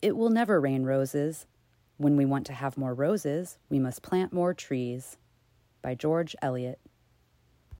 It will never rain roses. When we want to have more roses, we must plant more trees. By George Eliot.